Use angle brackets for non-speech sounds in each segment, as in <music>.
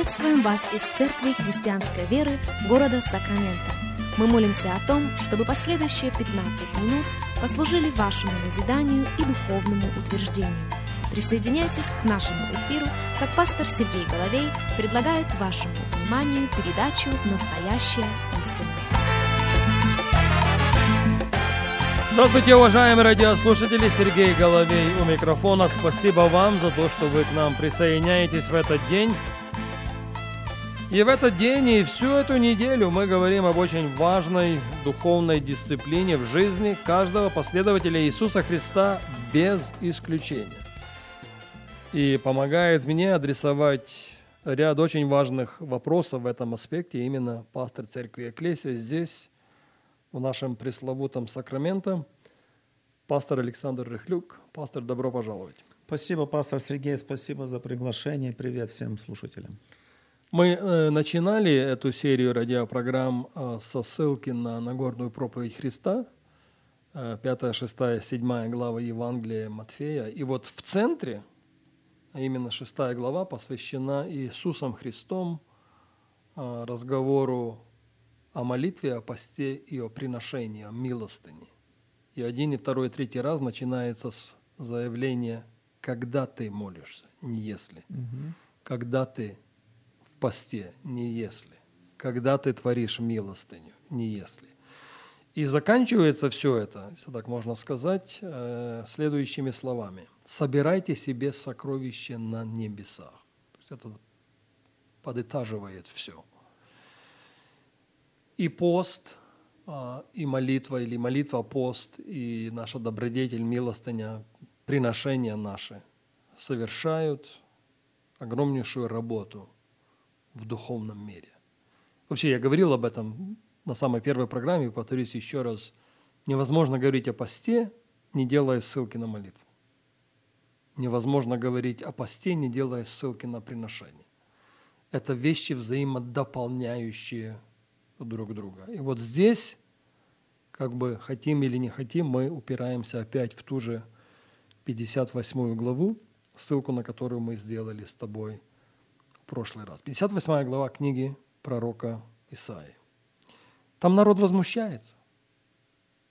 Приветствуем вас из Церкви Христианской Веры города Сакраменто. Мы молимся о том, чтобы последующие 15 минут послужили вашему назиданию и духовному утверждению. Присоединяйтесь к нашему эфиру, как пастор Сергей Головей предлагает вашему вниманию передачу «Настоящая истина». Здравствуйте, уважаемые радиослушатели! Сергей Головей у микрофона. Спасибо вам за то, что вы к нам присоединяетесь в этот день. И в этот день и всю эту неделю мы говорим об очень важной духовной дисциплине в жизни каждого последователя Иисуса Христа без исключения. И помогает мне адресовать ряд очень важных вопросов в этом аспекте именно пастор церкви Экклесия здесь, в нашем пресловутом Сакраменто, пастор Александр Рыхлюк. Пастор, добро пожаловать. Спасибо, пастор Сергей, спасибо за приглашение. Привет всем слушателям. Мы э, начинали эту серию радиопрограмм э, со ссылки на Нагорную проповедь Христа, э, 5, 6, 7 глава Евангелия Матфея. И вот в центре, а именно 6 глава, посвящена Иисусом Христом э, разговору о молитве, о посте и о приношении, о милостыне. И один, и второй, и третий раз начинается с заявления «когда ты молишься», не «если». Угу. «Когда ты посте, не если. Когда ты творишь милостыню, не если. И заканчивается все это, если так можно сказать, э, следующими словами. «Собирайте себе сокровища на небесах». То есть это подытаживает все. И пост, а, и молитва, или молитва, пост, и наша добродетель, милостыня, приношения наши совершают огромнейшую работу – в духовном мире. Вообще, я говорил об этом на самой первой программе, повторюсь еще раз. Невозможно говорить о посте, не делая ссылки на молитву. Невозможно говорить о посте, не делая ссылки на приношение. Это вещи взаимодополняющие друг друга. И вот здесь, как бы хотим или не хотим, мы упираемся опять в ту же 58 главу, ссылку на которую мы сделали с тобой – прошлый раз. 58 глава книги пророка Исаии. Там народ возмущается.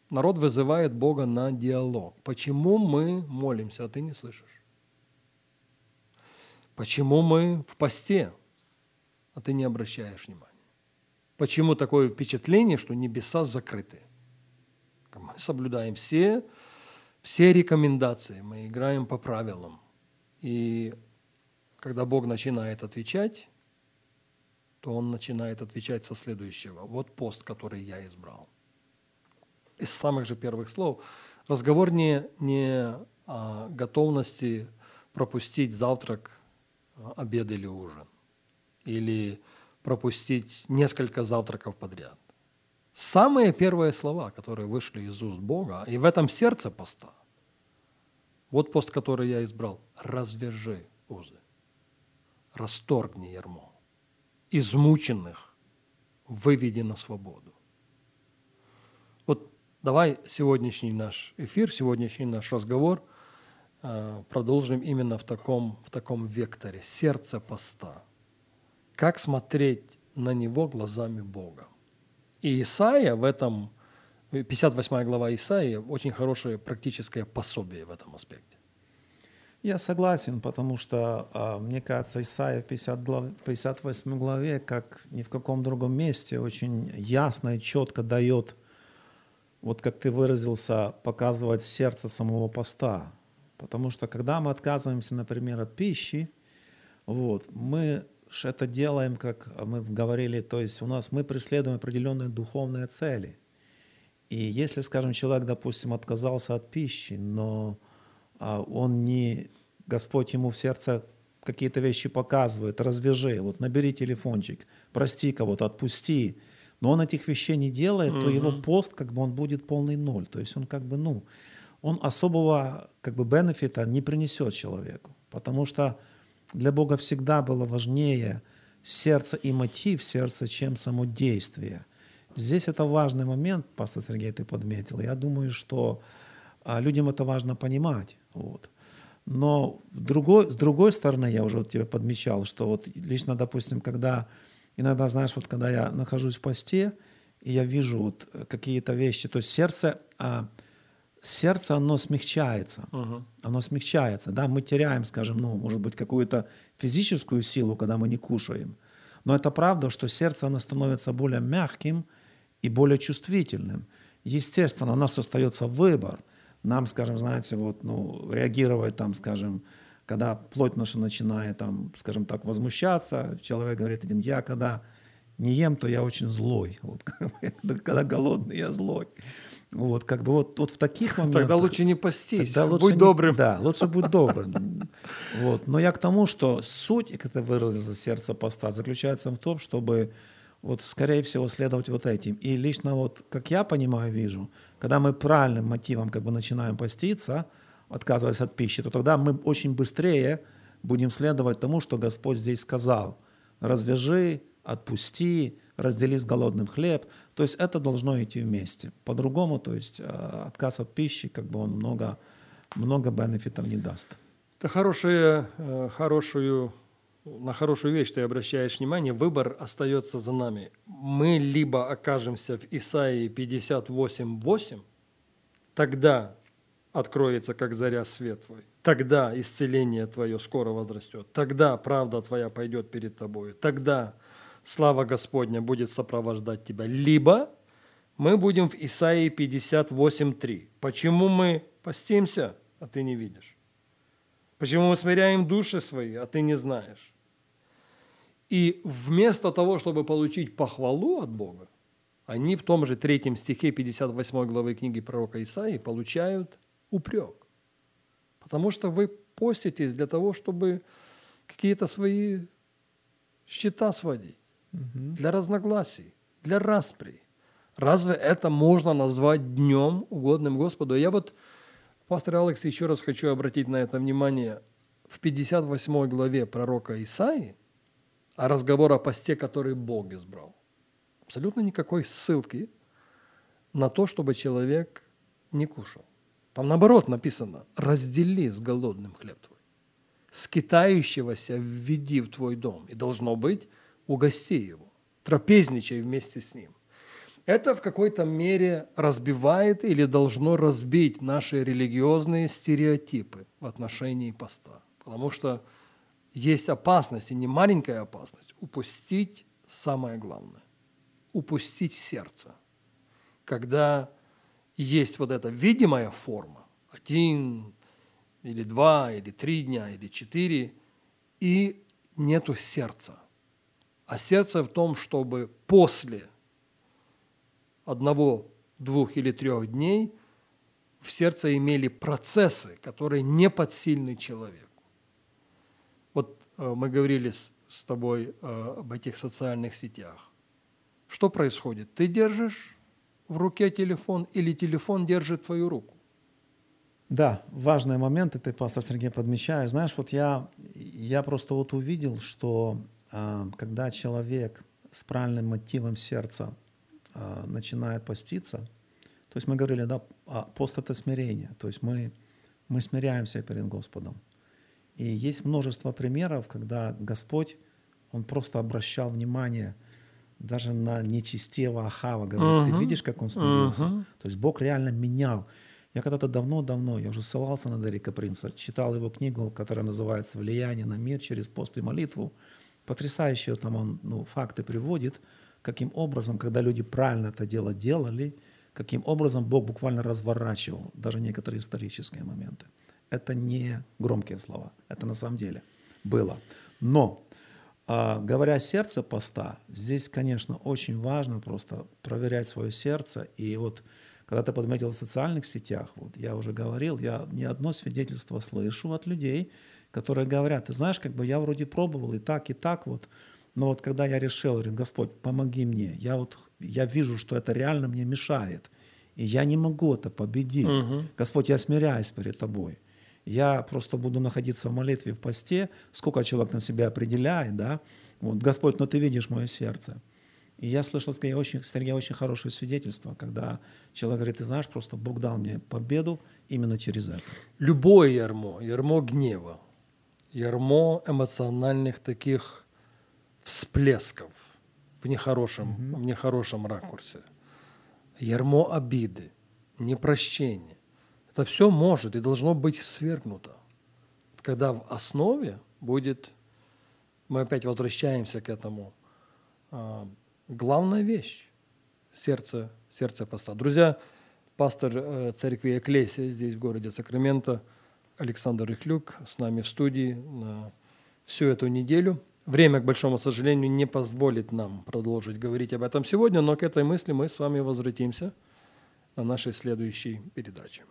Народ вызывает Бога на диалог. Почему мы молимся, а ты не слышишь? Почему мы в посте, а ты не обращаешь внимания? Почему такое впечатление, что небеса закрыты? Мы соблюдаем все, все рекомендации, мы играем по правилам. И когда Бог начинает отвечать, то Он начинает отвечать со следующего. Вот пост, который я избрал. Из самых же первых слов. Разговор не, не о готовности пропустить завтрак, обед или ужин. Или пропустить несколько завтраков подряд. Самые первые слова, которые вышли из уст Бога, и в этом сердце поста. Вот пост, который я избрал. Развяжи узы расторгни ярмо. Измученных выведи на свободу. Вот давай сегодняшний наш эфир, сегодняшний наш разговор э, продолжим именно в таком, в таком векторе. Сердце поста. Как смотреть на него глазами Бога. И Исаия в этом, 58 глава Исаии, очень хорошее практическое пособие в этом аспекте. Я согласен, потому что, а, мне кажется, Исаия в 50 глав, 58 главе, как ни в каком другом месте, очень ясно и четко дает, вот как ты выразился, показывать сердце самого поста. Потому что когда мы отказываемся, например, от пищи, вот, мы это делаем, как мы говорили, то есть у нас мы преследуем определенные духовные цели. И если, скажем, человек, допустим, отказался от пищи, но он не, Господь ему в сердце какие-то вещи показывает, развяжи, вот набери телефончик, прости кого-то, отпусти. Но он этих вещей не делает, mm-hmm. то его пост, как бы он будет полный ноль. То есть он как бы, ну, он особого как бы бенефита не принесет человеку. Потому что для Бога всегда было важнее сердце и мотив сердца, чем само действие. Здесь это важный момент, пастор Сергей, ты подметил. Я думаю, что а, людям это важно понимать. Вот. Но другой, с другой стороны, я уже вот тебе подмечал, что вот лично, допустим, когда иногда, знаешь, вот когда я нахожусь в посте, и я вижу вот какие-то вещи, то есть сердце, а, сердце, оно смягчается, Мгм. оно смягчается, да, мы теряем, скажем, ну, может быть, какую-то физическую силу, когда мы не кушаем, но это правда, что сердце, оно становится более мягким и более чувствительным. Естественно, у нас остается выбор. Нам, скажем, знаете, вот, ну, реагировать там, скажем, когда плоть наша начинает, там, скажем так, возмущаться, человек говорит, я когда не ем, то я очень злой. <laughs> Вот, когда голодный, я злой. Вот, как бы вот, вот в таких моментах... Тогда лучше не постись. Тогда лучше Будь не- добрым. Да, лучше будь добрым. Вот. Но я к тому, что суть, как это выразился сердце поста, заключается в том, чтобы вот, скорее всего, следовать вот этим. И лично вот, как я понимаю, вижу, когда мы правильным мотивом как бы начинаем поститься, отказываясь от пищи, то тогда мы очень быстрее будем следовать тому, что Господь здесь сказал. Развяжи, отпусти, раздели с голодным хлеб. То есть это должно идти вместе. По-другому, то есть э, отказ от пищи, как бы он много, много бенефитов не даст. Это э, хорошую, на хорошую вещь ты обращаешь внимание. Выбор остается за нами. Мы либо окажемся в Исаии 58.8, тогда откроется, как заря, свет твой. Тогда исцеление твое скоро возрастет. Тогда правда твоя пойдет перед тобой. Тогда слава Господня будет сопровождать тебя. Либо мы будем в Исаии 58.3. Почему мы постимся, а ты не видишь? Почему мы смиряем души свои, а ты не знаешь? И вместо того, чтобы получить похвалу от Бога, они в том же третьем стихе 58 главы книги пророка Исаии получают упрек. Потому что вы поститесь для того, чтобы какие-то свои счета сводить, для разногласий, для распри. Разве это можно назвать днем угодным Господу? Я вот, пастор Алекс, еще раз хочу обратить на это внимание. В 58 главе пророка Исаии, а разговор о посте, который Бог избрал, абсолютно никакой ссылки на то, чтобы человек не кушал. Там наоборот написано, раздели с голодным хлеб твой. Скитающегося введи в твой дом. И должно быть, угости его. Трапезничай вместе с ним. Это в какой-то мере разбивает или должно разбить наши религиозные стереотипы в отношении поста. Потому что есть опасность, и не маленькая опасность, упустить самое главное. Упустить сердце. Когда есть вот эта видимая форма, один или два, или три дня, или четыре, и нету сердца. А сердце в том, чтобы после одного, двух или трех дней в сердце имели процессы, которые не подсильны человеку. Э, мы говорили с, с тобой э, об этих социальных сетях. Что происходит? Ты держишь в руке телефон или телефон держит твою руку? Да, важные моменты ты, пастор Сергей, подмечаешь. Знаешь, вот я, я просто вот увидел, что а, когда человек с правильным мотивом сердца начинает поститься, то есть мы говорили, да, пост это смирение, то есть мы, мы смиряемся перед Господом. И есть множество примеров, когда Господь, Он просто обращал внимание даже на нечестивого Ахава, говорит, ты Мгм. видишь, как он смирился? Мгм. То есть Бог реально менял. Я когда-то давно-давно, я уже ссылался на Дарика Принца, читал его книгу, которая называется «Влияние на мир через пост и молитву». Потрясающие там он ну, факты приводит, каким образом, когда люди правильно это дело делали, каким образом Бог буквально разворачивал даже некоторые исторические моменты. Это не громкие слова, это на самом деле было. Но а, говоря о сердце поста, здесь, конечно, очень важно просто проверять свое сердце. И вот когда ты подметил в социальных сетях, вот я уже говорил, я не одно свидетельство слышу от людей, которые говорят, ты знаешь, как бы я вроде пробовал и так, и так вот, но вот когда я решил, говорю, Господь, помоги мне, я вот я вижу, что это реально мне мешает, и я не могу это победить. Мгм. Господь, я смиряюсь перед тобой. Я просто буду находиться в молитве, в посте, сколько человек на себя определяет, да. Вот, Господь, но ты видишь мое сердце. И я слышал, Сергей, очень, Сергей, очень хорошее свидетельство, когда человек говорит, ты знаешь, просто Бог дал мне победу именно через это. Любое ярмо, ярмо гнева, ярмо эмоциональных таких всплесков в нехорошем, mm-hmm. в нехорошем ракурсе, ярмо обиды, непрощения. Это все может и должно быть свергнуто, когда в основе будет, мы опять возвращаемся к этому, а, главная вещь – сердце, сердце поста. Друзья, пастор э, церкви Эклесия здесь, в городе Сакраменто, Александр Ихлюк, с нами в студии на всю эту неделю. Время, к большому сожалению, не позволит нам продолжить говорить об этом сегодня, но к этой мысли мы с вами возвратимся на нашей следующей передаче.